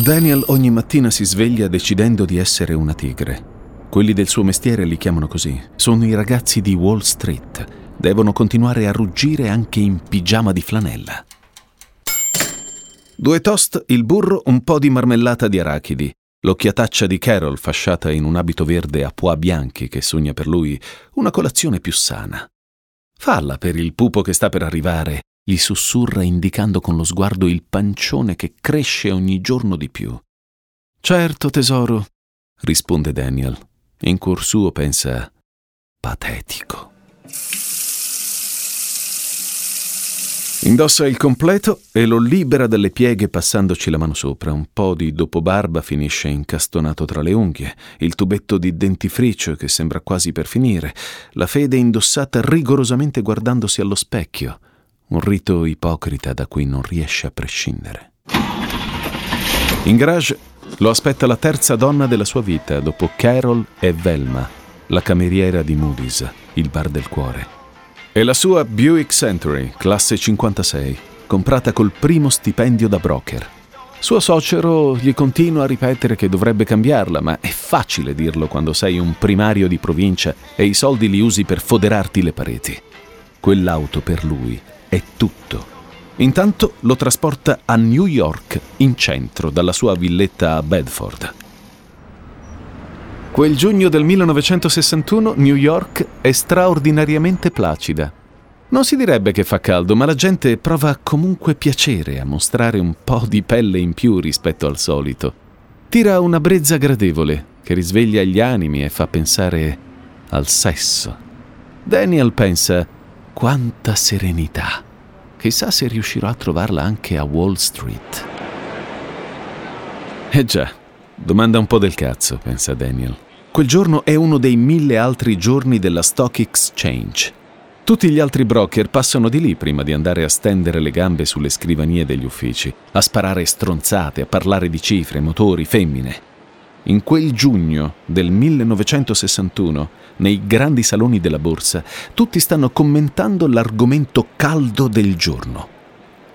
Daniel ogni mattina si sveglia decidendo di essere una tigre. Quelli del suo mestiere li chiamano così. Sono i ragazzi di Wall Street. Devono continuare a ruggire anche in pigiama di flanella. Due toast, il burro, un po' di marmellata di arachidi. L'occhiataccia di Carol fasciata in un abito verde a pois bianchi che sogna per lui una colazione più sana. Falla per il pupo che sta per arrivare, gli sussurra indicando con lo sguardo il pancione che cresce ogni giorno di più. Certo, tesoro, risponde Daniel. In cuor suo pensa patetico. Indossa il completo e lo libera dalle pieghe passandoci la mano sopra. Un po' di dopobarba finisce incastonato tra le unghie, il tubetto di dentifricio che sembra quasi per finire, la fede indossata rigorosamente guardandosi allo specchio. Un rito ipocrita da cui non riesce a prescindere. In garage lo aspetta la terza donna della sua vita, dopo Carol e Velma, la cameriera di Moody's, il bar del cuore. È la sua Buick Century, classe 56, comprata col primo stipendio da broker. Suo suocero gli continua a ripetere che dovrebbe cambiarla, ma è facile dirlo quando sei un primario di provincia e i soldi li usi per foderarti le pareti. Quell'auto per lui è tutto. Intanto lo trasporta a New York, in centro, dalla sua villetta a Bedford. Quel giugno del 1961 New York è straordinariamente placida. Non si direbbe che fa caldo, ma la gente prova comunque piacere a mostrare un po' di pelle in più rispetto al solito. Tira una brezza gradevole che risveglia gli animi e fa pensare al sesso. Daniel pensa quanta serenità. Chissà se riuscirò a trovarla anche a Wall Street. Eh già, Domanda un po' del cazzo, pensa Daniel. Quel giorno è uno dei mille altri giorni della Stock Exchange. Tutti gli altri broker passano di lì prima di andare a stendere le gambe sulle scrivanie degli uffici, a sparare stronzate, a parlare di cifre, motori, femmine. In quel giugno del 1961, nei grandi saloni della borsa, tutti stanno commentando l'argomento caldo del giorno.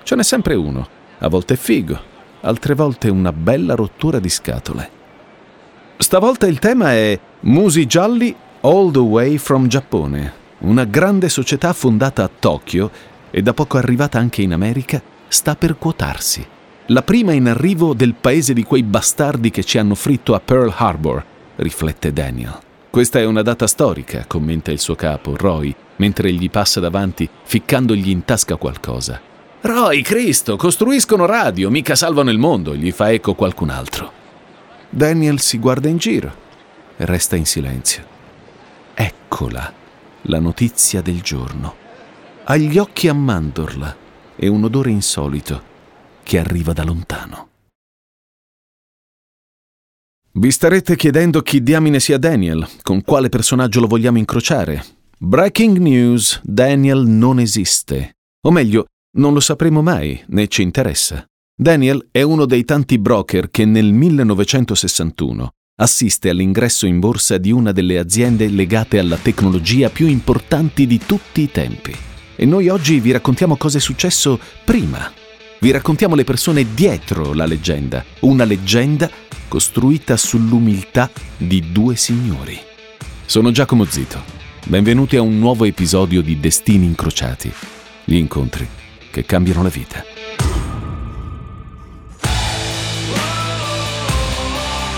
Ce n'è sempre uno, a volte è figo, altre volte una bella rottura di scatole. Stavolta il tema è Musi Gialli All the Way from Giappone, una grande società fondata a Tokyo e da poco arrivata anche in America, sta per quotarsi. La prima in arrivo del paese di quei bastardi che ci hanno fritto a Pearl Harbor, riflette Daniel. Questa è una data storica, commenta il suo capo, Roy, mentre gli passa davanti, ficcandogli in tasca qualcosa. Roy, Cristo, costruiscono radio, mica salvano il mondo, gli fa eco qualcun altro. Daniel si guarda in giro e resta in silenzio. Eccola, la notizia del giorno. Ha gli occhi a mandorla e un odore insolito che arriva da lontano. Vi starete chiedendo chi diamine sia Daniel, con quale personaggio lo vogliamo incrociare. Breaking news, Daniel non esiste. O meglio, non lo sapremo mai, né ci interessa. Daniel è uno dei tanti broker che nel 1961 assiste all'ingresso in borsa di una delle aziende legate alla tecnologia più importanti di tutti i tempi. E noi oggi vi raccontiamo cosa è successo prima. Vi raccontiamo le persone dietro la leggenda, una leggenda costruita sull'umiltà di due signori. Sono Giacomo Zito. Benvenuti a un nuovo episodio di Destini Incrociati. Gli incontri che cambiano la vita.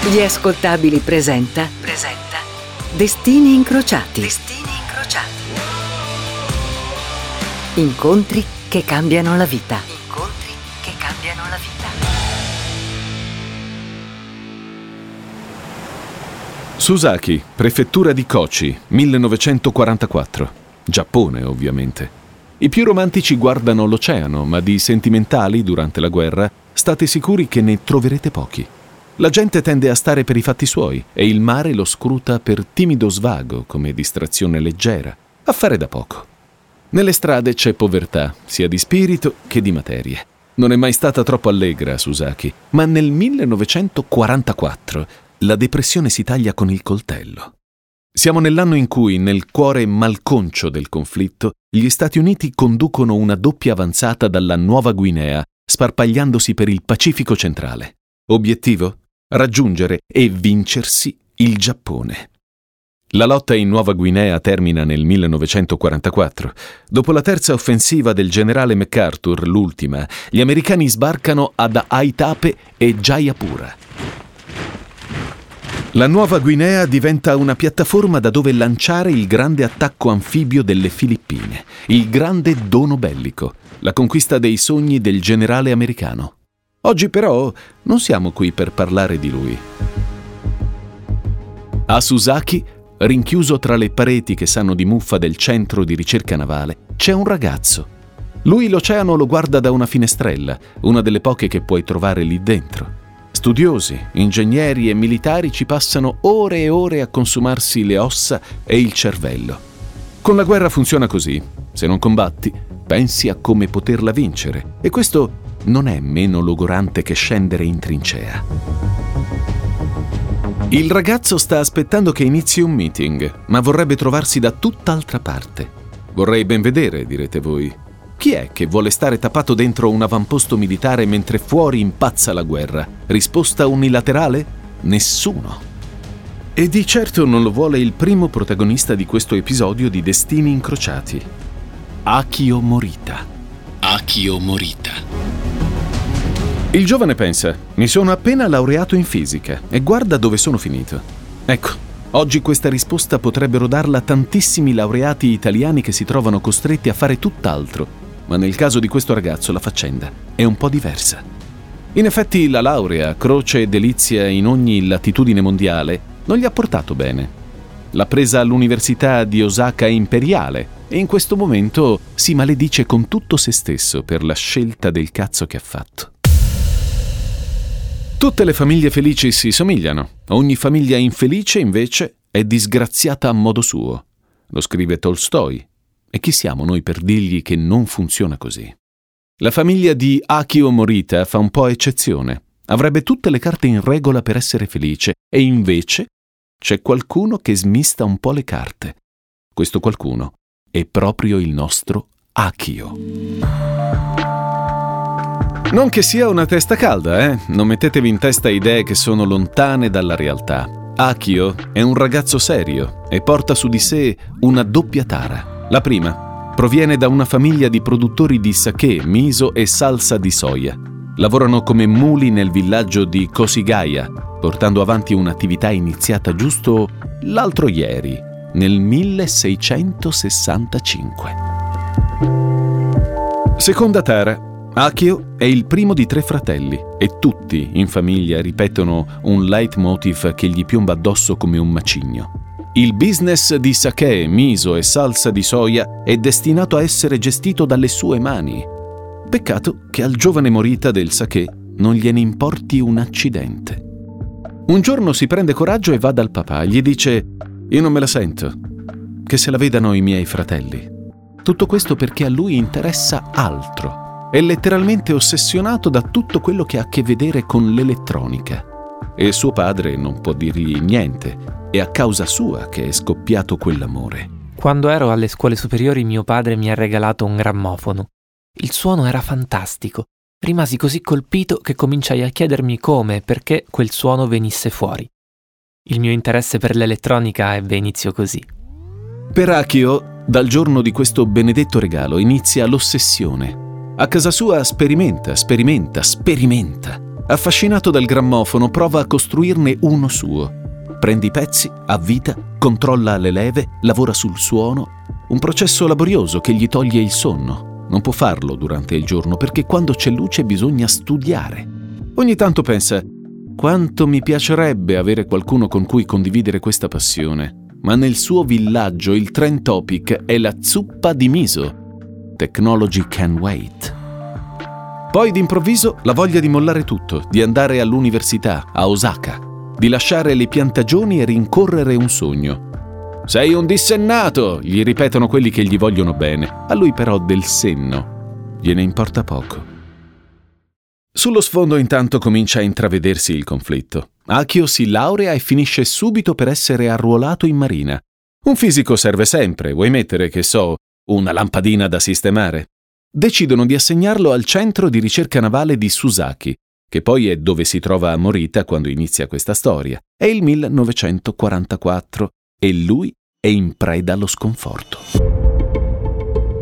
Gli ascoltabili presenta. Presenta. Destini incrociati. Destini incrociati. Incontri che cambiano la vita. Cambiano la vita. Susaki, prefettura di Kochi, 1944. Giappone, ovviamente. I più romantici guardano l'oceano, ma di sentimentali durante la guerra state sicuri che ne troverete pochi. La gente tende a stare per i fatti suoi e il mare lo scruta per timido svago, come distrazione leggera, affare da poco. Nelle strade c'è povertà, sia di spirito che di materie. Non è mai stata troppo allegra Susaki, ma nel 1944 la depressione si taglia con il coltello. Siamo nell'anno in cui, nel cuore malconcio del conflitto, gli Stati Uniti conducono una doppia avanzata dalla Nuova Guinea, sparpagliandosi per il Pacifico centrale. Obiettivo? Raggiungere e vincersi il Giappone. La lotta in Nuova Guinea termina nel 1944. Dopo la terza offensiva del generale MacArthur, l'ultima, gli americani sbarcano ad Aitape e Jayapura. La Nuova Guinea diventa una piattaforma da dove lanciare il grande attacco anfibio delle Filippine, il grande dono bellico, la conquista dei sogni del generale americano. Oggi però non siamo qui per parlare di lui. A Susaki rinchiuso tra le pareti che sanno di muffa del centro di ricerca navale, c'è un ragazzo. Lui l'oceano lo guarda da una finestrella, una delle poche che puoi trovare lì dentro. Studiosi, ingegneri e militari ci passano ore e ore a consumarsi le ossa e il cervello. Con la guerra funziona così. Se non combatti, pensi a come poterla vincere. E questo non è meno logorante che scendere in trincea. Il ragazzo sta aspettando che inizi un meeting, ma vorrebbe trovarsi da tutt'altra parte. Vorrei ben vedere, direte voi. Chi è che vuole stare tappato dentro un avamposto militare mentre fuori impazza la guerra? Risposta unilaterale? Nessuno. E di certo non lo vuole il primo protagonista di questo episodio di Destini Incrociati. Akio Morita. Akio Morita. Il giovane pensa, mi sono appena laureato in fisica e guarda dove sono finito. Ecco, oggi questa risposta potrebbero darla tantissimi laureati italiani che si trovano costretti a fare tutt'altro, ma nel caso di questo ragazzo la faccenda è un po' diversa. In effetti la laurea, croce e delizia in ogni latitudine mondiale, non gli ha portato bene. L'ha presa all'Università di Osaka Imperiale e in questo momento si maledice con tutto se stesso per la scelta del cazzo che ha fatto. Tutte le famiglie felici si somigliano, ogni famiglia infelice invece è disgraziata a modo suo. Lo scrive Tolstoi. E chi siamo noi per dirgli che non funziona così? La famiglia di Akio Morita fa un po' eccezione. Avrebbe tutte le carte in regola per essere felice e invece c'è qualcuno che smista un po' le carte. Questo qualcuno è proprio il nostro Akio. Non che sia una testa calda, eh? Non mettetevi in testa idee che sono lontane dalla realtà. Akio è un ragazzo serio e porta su di sé una doppia tara. La prima proviene da una famiglia di produttori di sake, miso e salsa di soia. Lavorano come muli nel villaggio di Kosigaya, portando avanti un'attività iniziata giusto l'altro ieri, nel 1665. Seconda tara Akio è il primo di tre fratelli e tutti in famiglia ripetono un leitmotiv che gli piomba addosso come un macigno. Il business di sake, miso e salsa di soia è destinato a essere gestito dalle sue mani. Peccato che al giovane Morita del sake non gliene importi un accidente. Un giorno si prende coraggio e va dal papà. Gli dice: Io non me la sento. Che se la vedano i miei fratelli. Tutto questo perché a lui interessa altro è letteralmente ossessionato da tutto quello che ha a che vedere con l'elettronica. E suo padre non può dirgli niente. È a causa sua che è scoppiato quell'amore. Quando ero alle scuole superiori mio padre mi ha regalato un grammofono. Il suono era fantastico. Rimasi così colpito che cominciai a chiedermi come e perché quel suono venisse fuori. Il mio interesse per l'elettronica ebbe inizio così. Per Akio, dal giorno di questo benedetto regalo inizia l'ossessione a casa sua sperimenta, sperimenta, sperimenta. Affascinato dal grammofono, prova a costruirne uno suo. Prende i pezzi, avvita, controlla le leve, lavora sul suono. Un processo laborioso che gli toglie il sonno. Non può farlo durante il giorno perché quando c'è luce bisogna studiare. Ogni tanto pensa, quanto mi piacerebbe avere qualcuno con cui condividere questa passione. Ma nel suo villaggio il trend topic è la zuppa di miso Technology Can Wait. Poi d'improvviso la voglia di mollare tutto, di andare all'università, a Osaka, di lasciare le piantagioni e rincorrere un sogno. Sei un dissennato, gli ripetono quelli che gli vogliono bene. A lui però del senno gliene importa poco. Sullo sfondo intanto comincia a intravedersi il conflitto. Akio si laurea e finisce subito per essere arruolato in marina. Un fisico serve sempre, vuoi mettere, che so, una lampadina da sistemare. Decidono di assegnarlo al centro di ricerca navale di Susaki, che poi è dove si trova Morita quando inizia questa storia. È il 1944 e lui è in preda allo sconforto.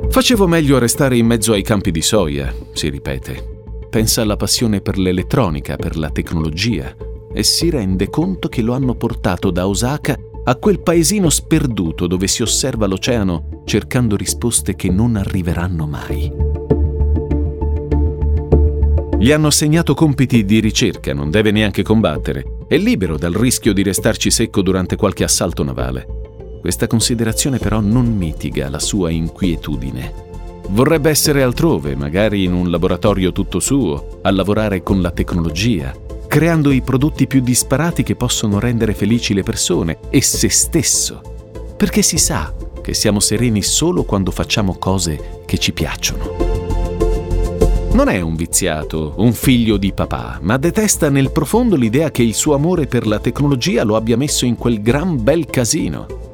Facevo meglio a restare in mezzo ai campi di soia, si ripete. Pensa alla passione per l'elettronica, per la tecnologia, e si rende conto che lo hanno portato da Osaka a quel paesino sperduto dove si osserva l'oceano cercando risposte che non arriveranno mai. Gli hanno assegnato compiti di ricerca, non deve neanche combattere, è libero dal rischio di restarci secco durante qualche assalto navale. Questa considerazione però non mitiga la sua inquietudine. Vorrebbe essere altrove, magari in un laboratorio tutto suo, a lavorare con la tecnologia, creando i prodotti più disparati che possono rendere felici le persone e se stesso. Perché si sa che siamo sereni solo quando facciamo cose che ci piacciono. Non è un viziato, un figlio di papà, ma detesta nel profondo l'idea che il suo amore per la tecnologia lo abbia messo in quel gran bel casino.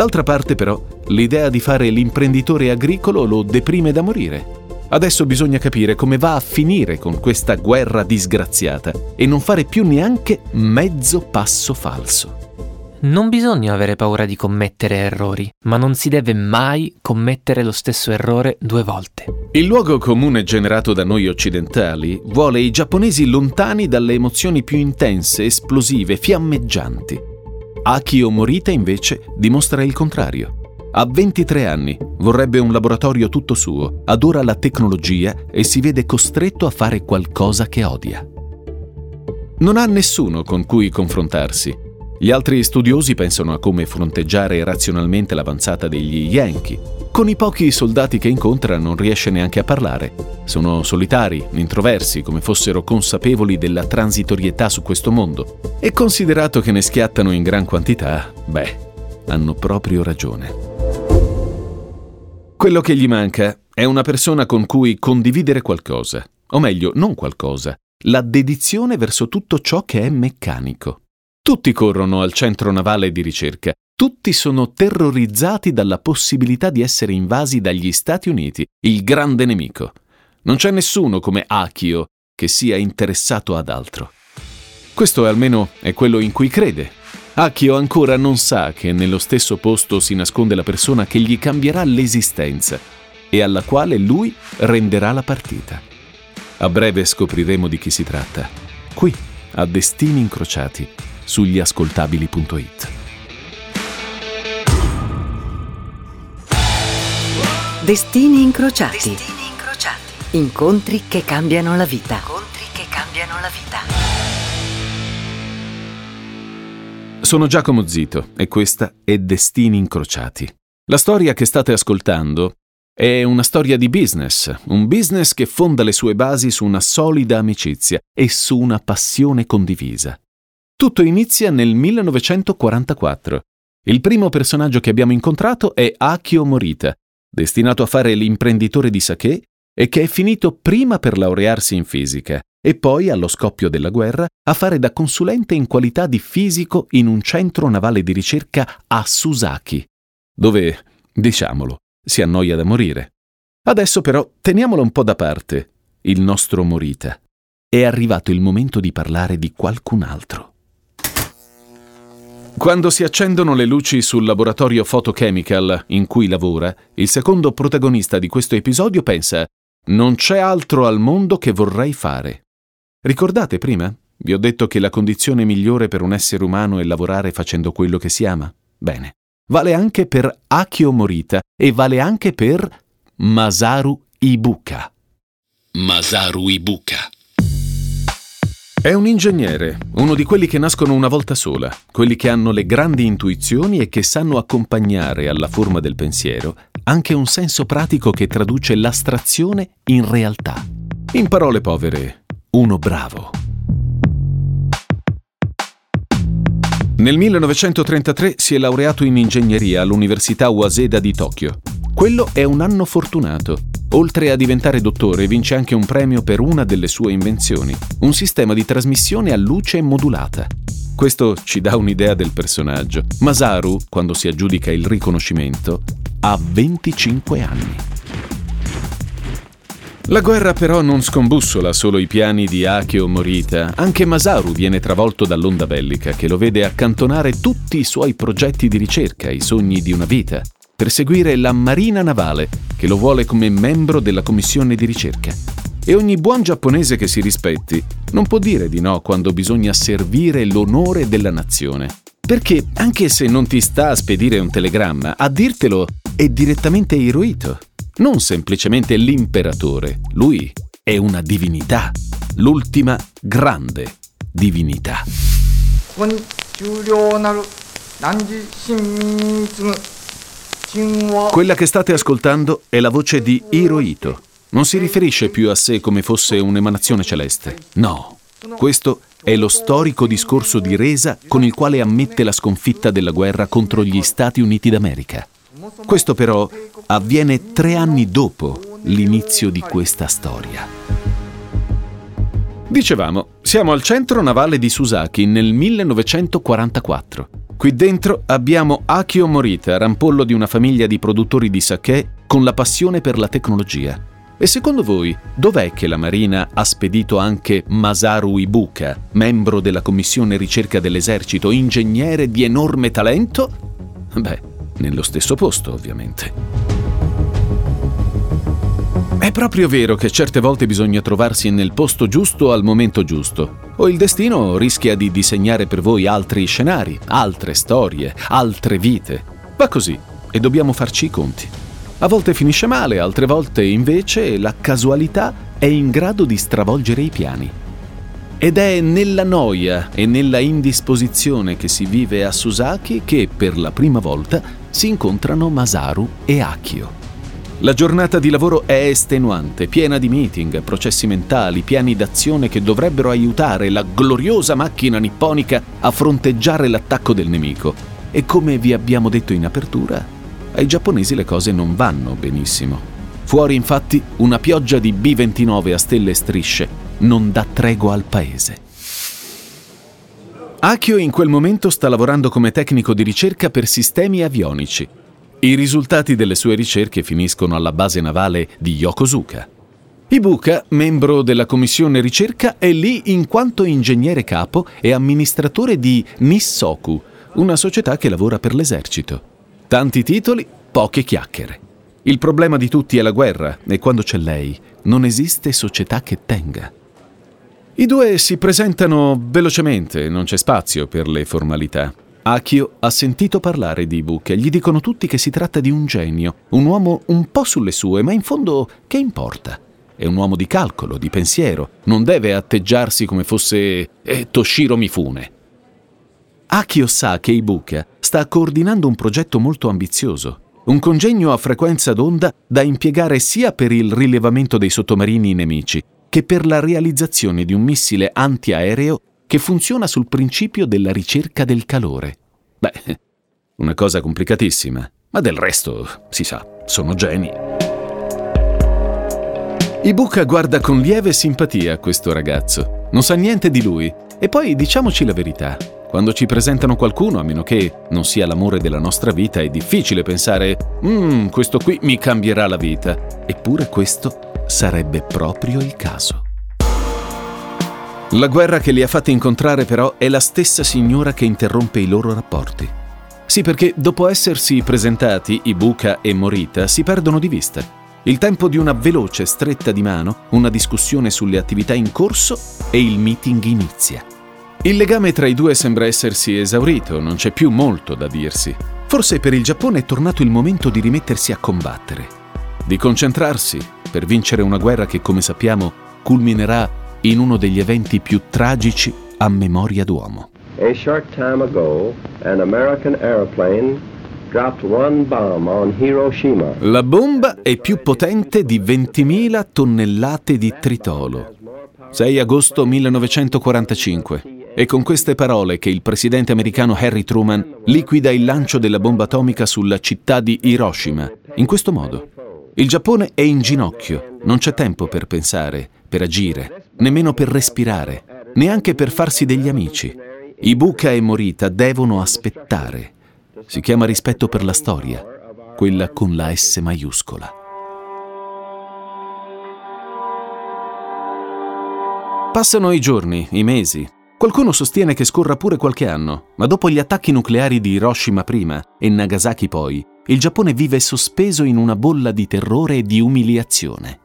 D'altra parte però, l'idea di fare l'imprenditore agricolo lo deprime da morire. Adesso bisogna capire come va a finire con questa guerra disgraziata e non fare più neanche mezzo passo falso. Non bisogna avere paura di commettere errori, ma non si deve mai commettere lo stesso errore due volte. Il luogo comune generato da noi occidentali vuole i giapponesi lontani dalle emozioni più intense, esplosive, fiammeggianti. Akio Morita invece dimostra il contrario. Ha 23 anni, vorrebbe un laboratorio tutto suo, adora la tecnologia e si vede costretto a fare qualcosa che odia. Non ha nessuno con cui confrontarsi. Gli altri studiosi pensano a come fronteggiare razionalmente l'avanzata degli Yankee. Con i pochi soldati che incontra non riesce neanche a parlare. Sono solitari, introversi, come fossero consapevoli della transitorietà su questo mondo. E considerato che ne schiattano in gran quantità, beh, hanno proprio ragione. Quello che gli manca è una persona con cui condividere qualcosa, o meglio, non qualcosa, la dedizione verso tutto ciò che è meccanico. Tutti corrono al centro navale di ricerca, tutti sono terrorizzati dalla possibilità di essere invasi dagli Stati Uniti, il grande nemico. Non c'è nessuno come Akio che sia interessato ad altro. Questo almeno è quello in cui crede, Akio ancora non sa che nello stesso posto si nasconde la persona che gli cambierà l'esistenza e alla quale lui renderà la partita. A breve scopriremo di chi si tratta, qui a Destini Incrociati, sugli ascoltabili.it. Destini incrociati. Destini incrociati. Incontri che cambiano la vita. Incontri che cambiano la vita. Sono Giacomo Zito e questa è Destini Incrociati. La storia che state ascoltando è una storia di business, un business che fonda le sue basi su una solida amicizia e su una passione condivisa. Tutto inizia nel 1944. Il primo personaggio che abbiamo incontrato è Akio Morita, destinato a fare l'imprenditore di sake e che è finito prima per laurearsi in fisica e poi, allo scoppio della guerra, a fare da consulente in qualità di fisico in un centro navale di ricerca a Susaki, dove, diciamolo, si annoia da morire. Adesso però teniamolo un po' da parte, il nostro Morita. È arrivato il momento di parlare di qualcun altro. Quando si accendono le luci sul laboratorio photochemical in cui lavora, il secondo protagonista di questo episodio pensa non c'è altro al mondo che vorrei fare. Ricordate prima? Vi ho detto che la condizione migliore per un essere umano è lavorare facendo quello che si ama? Bene. Vale anche per Akio Morita e vale anche per Masaru Ibuka. Masaru Ibuka. È un ingegnere, uno di quelli che nascono una volta sola, quelli che hanno le grandi intuizioni e che sanno accompagnare alla forma del pensiero anche un senso pratico che traduce l'astrazione in realtà. In parole povere, uno bravo. Nel 1933 si è laureato in ingegneria all'Università Waseda di Tokyo. Quello è un anno fortunato. Oltre a diventare dottore, vince anche un premio per una delle sue invenzioni, un sistema di trasmissione a luce modulata. Questo ci dà un'idea del personaggio. Masaru, quando si aggiudica il riconoscimento, ha 25 anni. La guerra però non scombussola solo i piani di Akio Morita, anche Masaru viene travolto dall'onda bellica che lo vede accantonare tutti i suoi progetti di ricerca, i sogni di una vita, per seguire la Marina Navale, che lo vuole come membro della commissione di ricerca. E ogni buon giapponese che si rispetti non può dire di no quando bisogna servire l'onore della nazione. Perché anche se non ti sta a spedire un telegramma, a dirtelo è direttamente Hirohito non semplicemente l'imperatore, lui è una divinità, l'ultima grande divinità. Quella che state ascoltando è la voce di Hirohito. Non si riferisce più a sé come fosse un'emanazione celeste. No, questo è lo storico discorso di resa con il quale ammette la sconfitta della guerra contro gli Stati Uniti d'America. Questo però avviene tre anni dopo l'inizio di questa storia. Dicevamo, siamo al centro navale di Susaki nel 1944. Qui dentro abbiamo Akio Morita, rampollo di una famiglia di produttori di sake con la passione per la tecnologia. E secondo voi, dov'è che la Marina ha spedito anche Masaru Ibuka, membro della commissione ricerca dell'esercito, ingegnere di enorme talento? Beh, nello stesso posto, ovviamente. È proprio vero che certe volte bisogna trovarsi nel posto giusto al momento giusto, o il destino rischia di disegnare per voi altri scenari, altre storie, altre vite. Va così e dobbiamo farci i conti. A volte finisce male, altre volte invece la casualità è in grado di stravolgere i piani. Ed è nella noia e nella indisposizione che si vive a Susaki che per la prima volta si incontrano Masaru e Akio. La giornata di lavoro è estenuante, piena di meeting, processi mentali, piani d'azione che dovrebbero aiutare la gloriosa macchina nipponica a fronteggiare l'attacco del nemico. E come vi abbiamo detto in apertura, ai giapponesi le cose non vanno benissimo. Fuori infatti una pioggia di B-29 a stelle e strisce non dà tregua al paese. Akio in quel momento sta lavorando come tecnico di ricerca per sistemi avionici. I risultati delle sue ricerche finiscono alla base navale di Yokosuka. Ibuka, membro della commissione ricerca, è lì in quanto ingegnere capo e amministratore di Nissoku, una società che lavora per l'esercito. Tanti titoli, poche chiacchiere. Il problema di tutti è la guerra e quando c'è lei non esiste società che tenga. I due si presentano velocemente, non c'è spazio per le formalità. Akio ha sentito parlare di Ibuka, gli dicono tutti che si tratta di un genio, un uomo un po' sulle sue, ma in fondo che importa? È un uomo di calcolo, di pensiero, non deve atteggiarsi come fosse eh, Toshiro Mifune. Akio sa che Ibuka sta coordinando un progetto molto ambizioso, un congegno a frequenza d'onda da impiegare sia per il rilevamento dei sottomarini nemici, che per la realizzazione di un missile antiaereo che funziona sul principio della ricerca del calore. Beh, una cosa complicatissima, ma del resto, si sa, sono geni. Ibuka guarda con lieve simpatia questo ragazzo. Non sa niente di lui. E poi diciamoci la verità. Quando ci presentano qualcuno, a meno che non sia l'amore della nostra vita, è difficile pensare, mmm, questo qui mi cambierà la vita. Eppure questo sarebbe proprio il caso. La guerra che li ha fatti incontrare però è la stessa signora che interrompe i loro rapporti. Sì, perché dopo essersi presentati, Ibuka e Morita si perdono di vista. Il tempo di una veloce stretta di mano, una discussione sulle attività in corso e il meeting inizia. Il legame tra i due sembra essersi esaurito, non c'è più molto da dirsi. Forse per il Giappone è tornato il momento di rimettersi a combattere, di concentrarsi per vincere una guerra che, come sappiamo, culminerà in uno degli eventi più tragici a memoria d'uomo. A short time ago, an American airplane dropped one bomb on Hiroshima. La bomba è più potente di 20.000 tonnellate di tritolo. 6 agosto 1945. È con queste parole che il presidente americano Harry Truman liquida il lancio della bomba atomica sulla città di Hiroshima. In questo modo. Il Giappone è in ginocchio, non c'è tempo per pensare, per agire, nemmeno per respirare, neanche per farsi degli amici. Ibuka e Morita devono aspettare. Si chiama rispetto per la storia, quella con la S maiuscola. Passano i giorni, i mesi. Qualcuno sostiene che scorra pure qualche anno, ma dopo gli attacchi nucleari di Hiroshima prima e Nagasaki poi, il Giappone vive sospeso in una bolla di terrore e di umiliazione.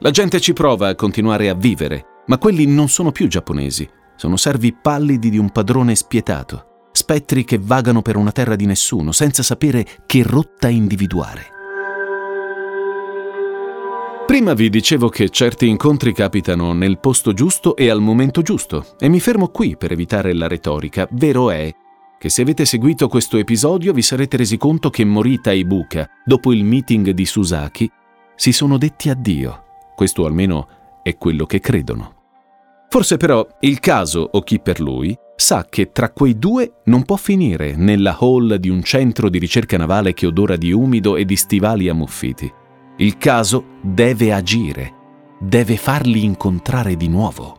La gente ci prova a continuare a vivere, ma quelli non sono più giapponesi, sono servi pallidi di un padrone spietato spettri che vagano per una terra di nessuno, senza sapere che rotta individuare. Prima vi dicevo che certi incontri capitano nel posto giusto e al momento giusto, e mi fermo qui per evitare la retorica. Vero è che se avete seguito questo episodio vi sarete resi conto che Morita e Ibuka, dopo il meeting di Susaki, si sono detti addio. Questo almeno è quello che credono. Forse però il caso, o chi per lui, sa che tra quei due non può finire nella hall di un centro di ricerca navale che odora di umido e di stivali ammuffiti. Il caso deve agire, deve farli incontrare di nuovo.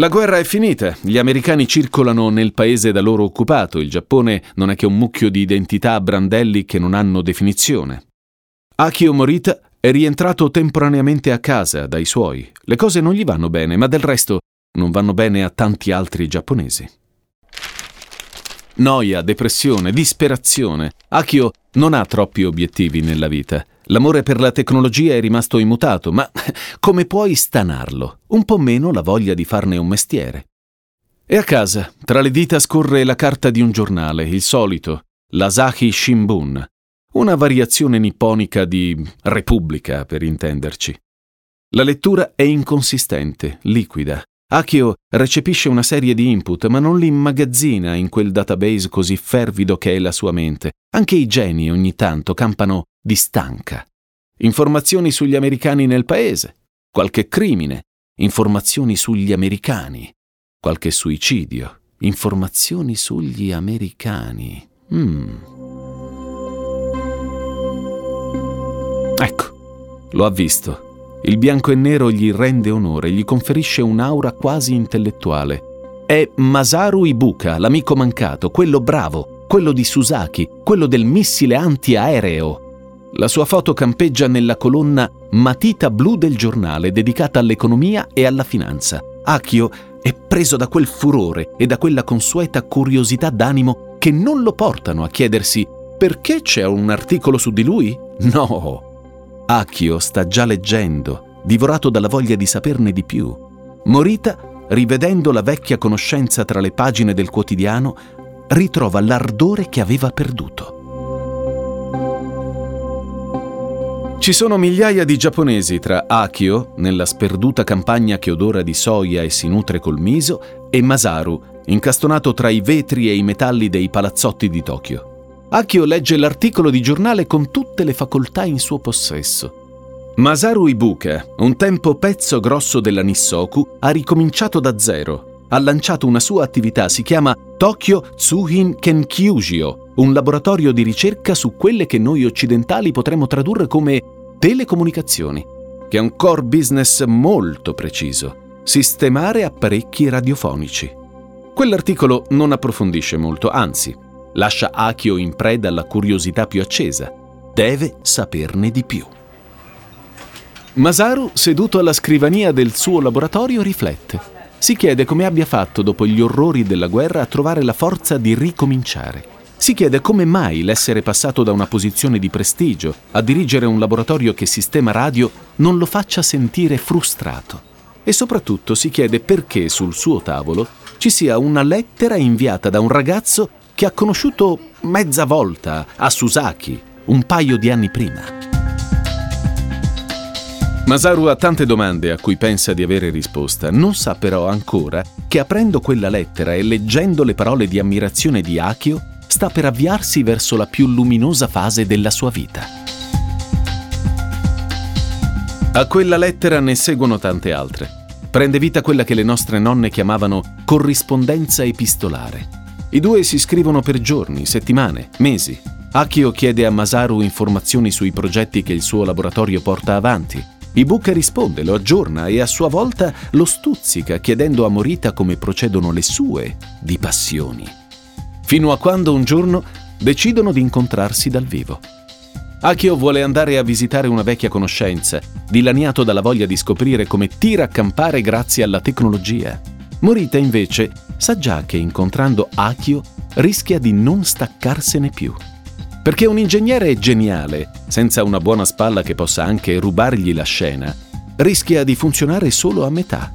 La guerra è finita, gli americani circolano nel paese da loro occupato, il Giappone non è che un mucchio di identità a brandelli che non hanno definizione. Akio Morita è rientrato temporaneamente a casa dai suoi. Le cose non gli vanno bene, ma del resto non vanno bene a tanti altri giapponesi. Noia, depressione, disperazione. Akio non ha troppi obiettivi nella vita. L'amore per la tecnologia è rimasto immutato, ma come puoi stanarlo? Un po' meno la voglia di farne un mestiere. E a casa, tra le dita scorre la carta di un giornale, il solito, l'Asahi Shimbun, una variazione nipponica di Repubblica, per intenderci. La lettura è inconsistente, liquida. Akio recepisce una serie di input, ma non li immagazzina in quel database così fervido che è la sua mente. Anche i geni ogni tanto campano di stanca. Informazioni sugli americani nel paese, qualche crimine, informazioni sugli americani, qualche suicidio, informazioni sugli americani. Hmm. Ecco, lo ha visto. Il bianco e nero gli rende onore, gli conferisce un'aura quasi intellettuale. È Masaru Ibuka, l'amico mancato, quello bravo, quello di Susaki, quello del missile antiaereo. La sua foto campeggia nella colonna Matita blu del giornale dedicata all'economia e alla finanza. Akio è preso da quel furore e da quella consueta curiosità d'animo che non lo portano a chiedersi perché c'è un articolo su di lui? No, Akio sta già leggendo, divorato dalla voglia di saperne di più. Morita, rivedendo la vecchia conoscenza tra le pagine del quotidiano, ritrova l'ardore che aveva perduto. Ci sono migliaia di giapponesi tra Akio, nella sperduta campagna che odora di soia e si nutre col miso, e Masaru, incastonato tra i vetri e i metalli dei palazzotti di Tokyo. Akio legge l'articolo di giornale con tutte le facoltà in suo possesso. Masaru Ibuka, un tempo pezzo grosso della Nissoku, ha ricominciato da zero. Ha lanciato una sua attività, si chiama Tokyo Tsuhin Kenkyujio, un laboratorio di ricerca su quelle che noi occidentali potremmo tradurre come telecomunicazioni, che è un core business molto preciso, sistemare apparecchi radiofonici. Quell'articolo non approfondisce molto, anzi, lascia Akio in preda alla curiosità più accesa. Deve saperne di più. Masaru, seduto alla scrivania del suo laboratorio, riflette. Si chiede come abbia fatto dopo gli orrori della guerra a trovare la forza di ricominciare. Si chiede come mai l'essere passato da una posizione di prestigio a dirigere un laboratorio che sistema radio non lo faccia sentire frustrato. E soprattutto si chiede perché sul suo tavolo ci sia una lettera inviata da un ragazzo che ha conosciuto mezza volta a Susaki un paio di anni prima. Masaru ha tante domande a cui pensa di avere risposta, non sa però ancora che aprendo quella lettera e leggendo le parole di ammirazione di Akio, sta per avviarsi verso la più luminosa fase della sua vita. A quella lettera ne seguono tante altre. Prende vita quella che le nostre nonne chiamavano corrispondenza epistolare. I due si scrivono per giorni, settimane, mesi. Akio chiede a Masaru informazioni sui progetti che il suo laboratorio porta avanti. Ibuka risponde, lo aggiorna e a sua volta lo stuzzica chiedendo a Morita come procedono le sue di passioni. Fino a quando un giorno decidono di incontrarsi dal vivo. Akio vuole andare a visitare una vecchia conoscenza, dilaniato dalla voglia di scoprire come tira a campare grazie alla tecnologia. Morita invece sa già che incontrando Akio rischia di non staccarsene più. Perché un ingegnere geniale, senza una buona spalla che possa anche rubargli la scena, rischia di funzionare solo a metà.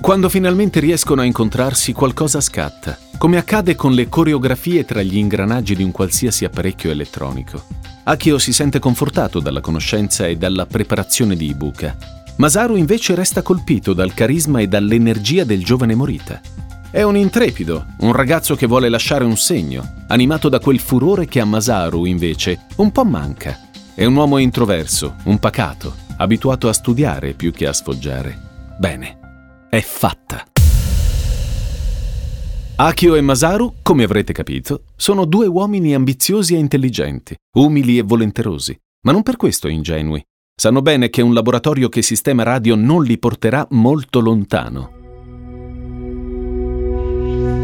Quando finalmente riescono a incontrarsi qualcosa scatta, come accade con le coreografie tra gli ingranaggi di un qualsiasi apparecchio elettronico. Akio si sente confortato dalla conoscenza e dalla preparazione di Ibuka. Masaru invece resta colpito dal carisma e dall'energia del giovane Morita. È un intrepido, un ragazzo che vuole lasciare un segno, animato da quel furore che a Masaru, invece, un po' manca. È un uomo introverso, un pacato, abituato a studiare più che a sfoggiare. Bene, è fatta. Akio e Masaru, come avrete capito, sono due uomini ambiziosi e intelligenti, umili e volenterosi, ma non per questo ingenui. Sanno bene che un laboratorio che sistema radio non li porterà molto lontano.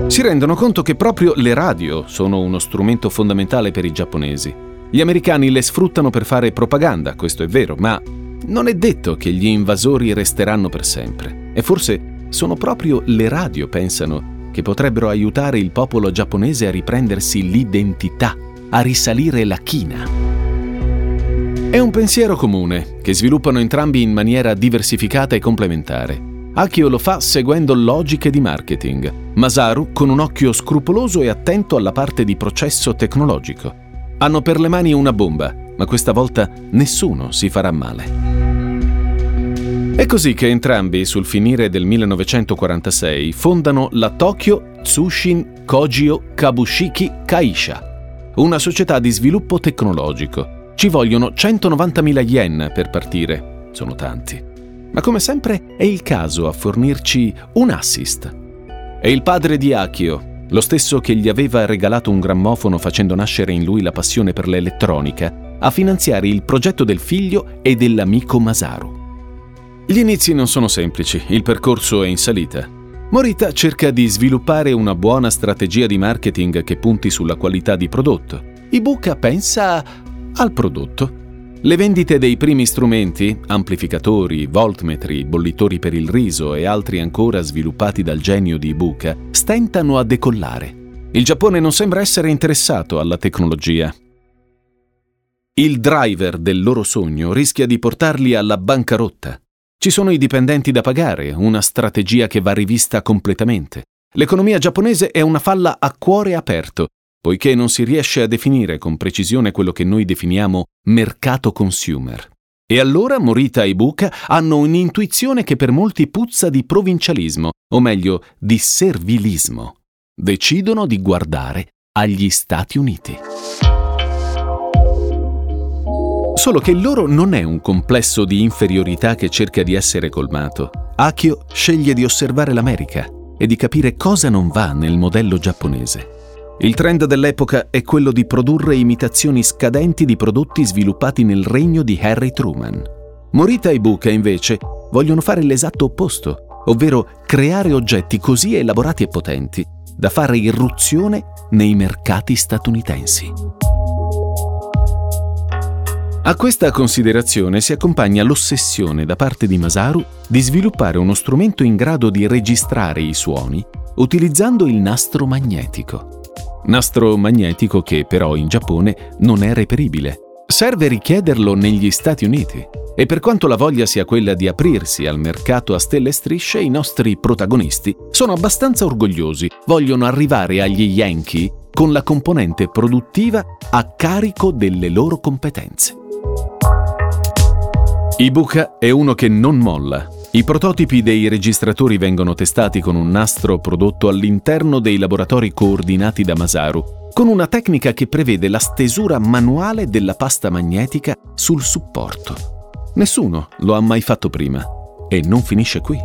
Si rendono conto che proprio le radio sono uno strumento fondamentale per i giapponesi. Gli americani le sfruttano per fare propaganda, questo è vero, ma non è detto che gli invasori resteranno per sempre. E forse sono proprio le radio, pensano, che potrebbero aiutare il popolo giapponese a riprendersi l'identità, a risalire la china. È un pensiero comune, che sviluppano entrambi in maniera diversificata e complementare. Akio lo fa seguendo logiche di marketing, Masaru con un occhio scrupoloso e attento alla parte di processo tecnologico. Hanno per le mani una bomba, ma questa volta nessuno si farà male. È così che entrambi, sul finire del 1946, fondano la Tokyo Tsushin Kojio Kabushiki Kaisha, una società di sviluppo tecnologico. Ci vogliono 190.000 yen per partire, sono tanti. Ma come sempre è il caso a fornirci un assist. È il padre di Akio, lo stesso che gli aveva regalato un grammofono facendo nascere in lui la passione per l'elettronica, a finanziare il progetto del figlio e dell'amico Masaru. Gli inizi non sono semplici, il percorso è in salita. Morita cerca di sviluppare una buona strategia di marketing che punti sulla qualità di prodotto. Ibuka pensa al prodotto. Le vendite dei primi strumenti, amplificatori, voltmetri, bollitori per il riso e altri ancora sviluppati dal genio di Ibuka, stentano a decollare. Il Giappone non sembra essere interessato alla tecnologia. Il driver del loro sogno rischia di portarli alla bancarotta. Ci sono i dipendenti da pagare, una strategia che va rivista completamente. L'economia giapponese è una falla a cuore aperto, poiché non si riesce a definire con precisione quello che noi definiamo mercato consumer. E allora Morita e Ibuka hanno un'intuizione che per molti puzza di provincialismo, o meglio di servilismo. Decidono di guardare agli Stati Uniti. Solo che il loro non è un complesso di inferiorità che cerca di essere colmato. Akio sceglie di osservare l'America e di capire cosa non va nel modello giapponese. Il trend dell'epoca è quello di produrre imitazioni scadenti di prodotti sviluppati nel regno di Harry Truman. Morita e Buka invece vogliono fare l'esatto opposto, ovvero creare oggetti così elaborati e potenti da fare irruzione nei mercati statunitensi. A questa considerazione si accompagna l'ossessione da parte di Masaru di sviluppare uno strumento in grado di registrare i suoni utilizzando il nastro magnetico. Nastro magnetico che però in Giappone non è reperibile. Serve richiederlo negli Stati Uniti. E per quanto la voglia sia quella di aprirsi al mercato a stelle e strisce, i nostri protagonisti sono abbastanza orgogliosi, vogliono arrivare agli Yankee con la componente produttiva a carico delle loro competenze. Ibuka è uno che non molla. I prototipi dei registratori vengono testati con un nastro prodotto all'interno dei laboratori coordinati da Masaru, con una tecnica che prevede la stesura manuale della pasta magnetica sul supporto. Nessuno lo ha mai fatto prima e non finisce qui.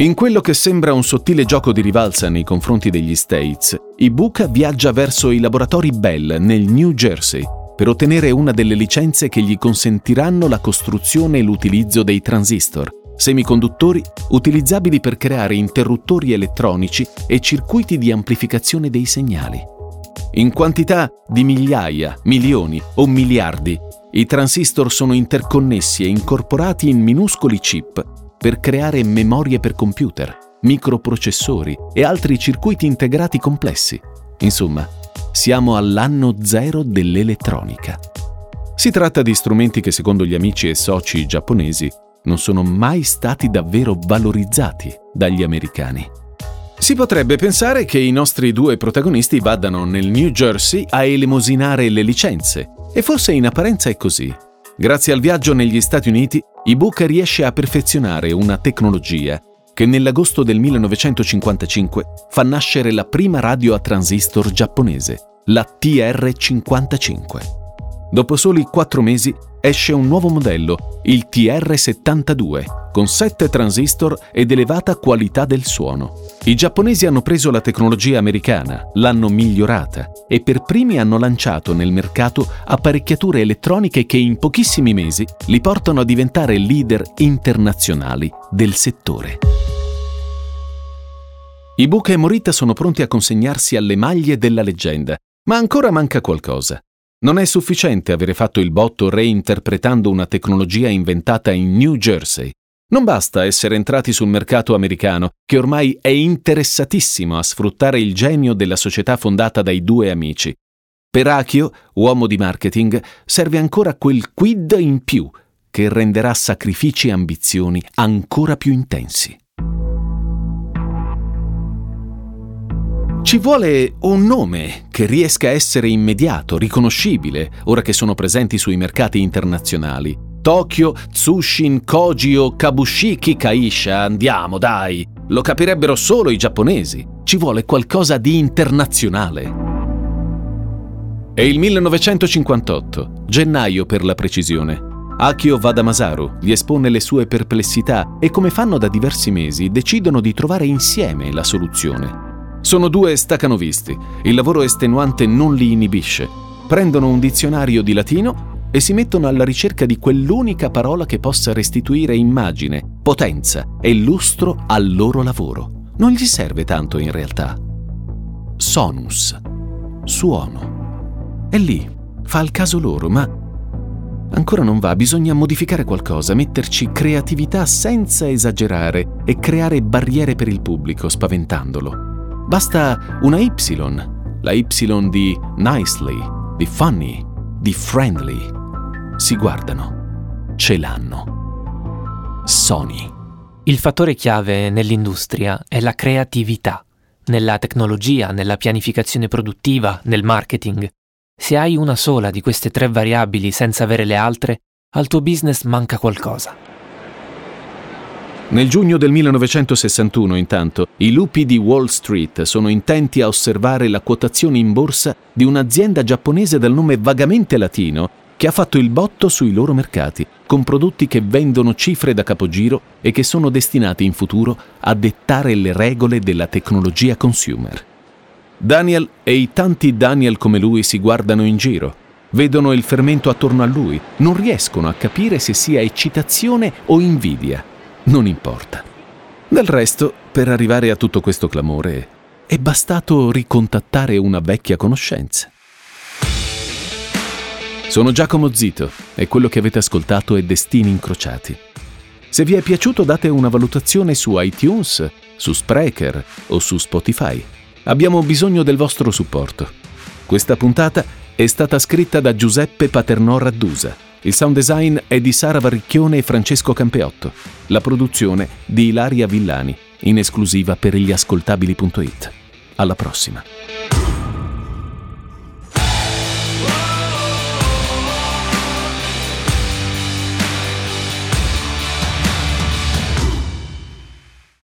In quello che sembra un sottile gioco di rivalsa nei confronti degli States, Ibuka viaggia verso i laboratori Bell nel New Jersey per ottenere una delle licenze che gli consentiranno la costruzione e l'utilizzo dei transistor, semiconduttori utilizzabili per creare interruttori elettronici e circuiti di amplificazione dei segnali. In quantità di migliaia, milioni o miliardi, i transistor sono interconnessi e incorporati in minuscoli chip per creare memorie per computer, microprocessori e altri circuiti integrati complessi. Insomma, siamo all'anno zero dell'elettronica. Si tratta di strumenti che secondo gli amici e soci giapponesi non sono mai stati davvero valorizzati dagli americani. Si potrebbe pensare che i nostri due protagonisti vadano nel New Jersey a elemosinare le licenze, e forse in apparenza è così. Grazie al viaggio negli Stati Uniti, Ibuka riesce a perfezionare una tecnologia che nell'agosto del 1955 fa nascere la prima radio a transistor giapponese, la TR-55. Dopo soli quattro mesi esce un nuovo modello, il TR72, con sette transistor ed elevata qualità del suono. I giapponesi hanno preso la tecnologia americana, l'hanno migliorata e per primi hanno lanciato nel mercato apparecchiature elettroniche che in pochissimi mesi li portano a diventare leader internazionali del settore. Ibuka e Morita sono pronti a consegnarsi alle maglie della leggenda, ma ancora manca qualcosa. Non è sufficiente avere fatto il botto reinterpretando una tecnologia inventata in New Jersey. Non basta essere entrati sul mercato americano, che ormai è interessatissimo a sfruttare il genio della società fondata dai due amici. Per Akio, uomo di marketing, serve ancora quel quid in più che renderà sacrifici e ambizioni ancora più intensi. Ci vuole un nome che riesca a essere immediato, riconoscibile, ora che sono presenti sui mercati internazionali. Tokyo, Tsushin, Kojio, Kabushiki, Kaisha, andiamo dai! Lo capirebbero solo i giapponesi. Ci vuole qualcosa di internazionale. È il 1958, gennaio per la precisione. Akio va da Masaru, gli espone le sue perplessità e come fanno da diversi mesi decidono di trovare insieme la soluzione. Sono due stacanovisti. Il lavoro estenuante non li inibisce. Prendono un dizionario di latino e si mettono alla ricerca di quell'unica parola che possa restituire immagine, potenza e lustro al loro lavoro. Non gli serve tanto in realtà. Sonus. Suono. È lì. Fa il caso loro, ma ancora non va, bisogna modificare qualcosa, metterci creatività senza esagerare e creare barriere per il pubblico, spaventandolo. Basta una Y, la Y di nicely, di funny, di friendly. Si guardano, ce l'hanno. Sony. Il fattore chiave nell'industria è la creatività, nella tecnologia, nella pianificazione produttiva, nel marketing. Se hai una sola di queste tre variabili senza avere le altre, al tuo business manca qualcosa. Nel giugno del 1961, intanto, i lupi di Wall Street sono intenti a osservare la quotazione in borsa di un'azienda giapponese dal nome vagamente latino che ha fatto il botto sui loro mercati, con prodotti che vendono cifre da capogiro e che sono destinati in futuro a dettare le regole della tecnologia consumer. Daniel e i tanti Daniel come lui si guardano in giro, vedono il fermento attorno a lui, non riescono a capire se sia eccitazione o invidia non importa. Del resto, per arrivare a tutto questo clamore, è bastato ricontattare una vecchia conoscenza. Sono Giacomo Zito e quello che avete ascoltato è Destini Incrociati. Se vi è piaciuto date una valutazione su iTunes, su Spreaker o su Spotify. Abbiamo bisogno del vostro supporto. Questa puntata è stata scritta da Giuseppe Paternò Raddusa il sound design è di Sara Varricchione e Francesco Campeotto. La produzione di Ilaria Villani, in esclusiva per gli ascoltabili.it. Alla prossima.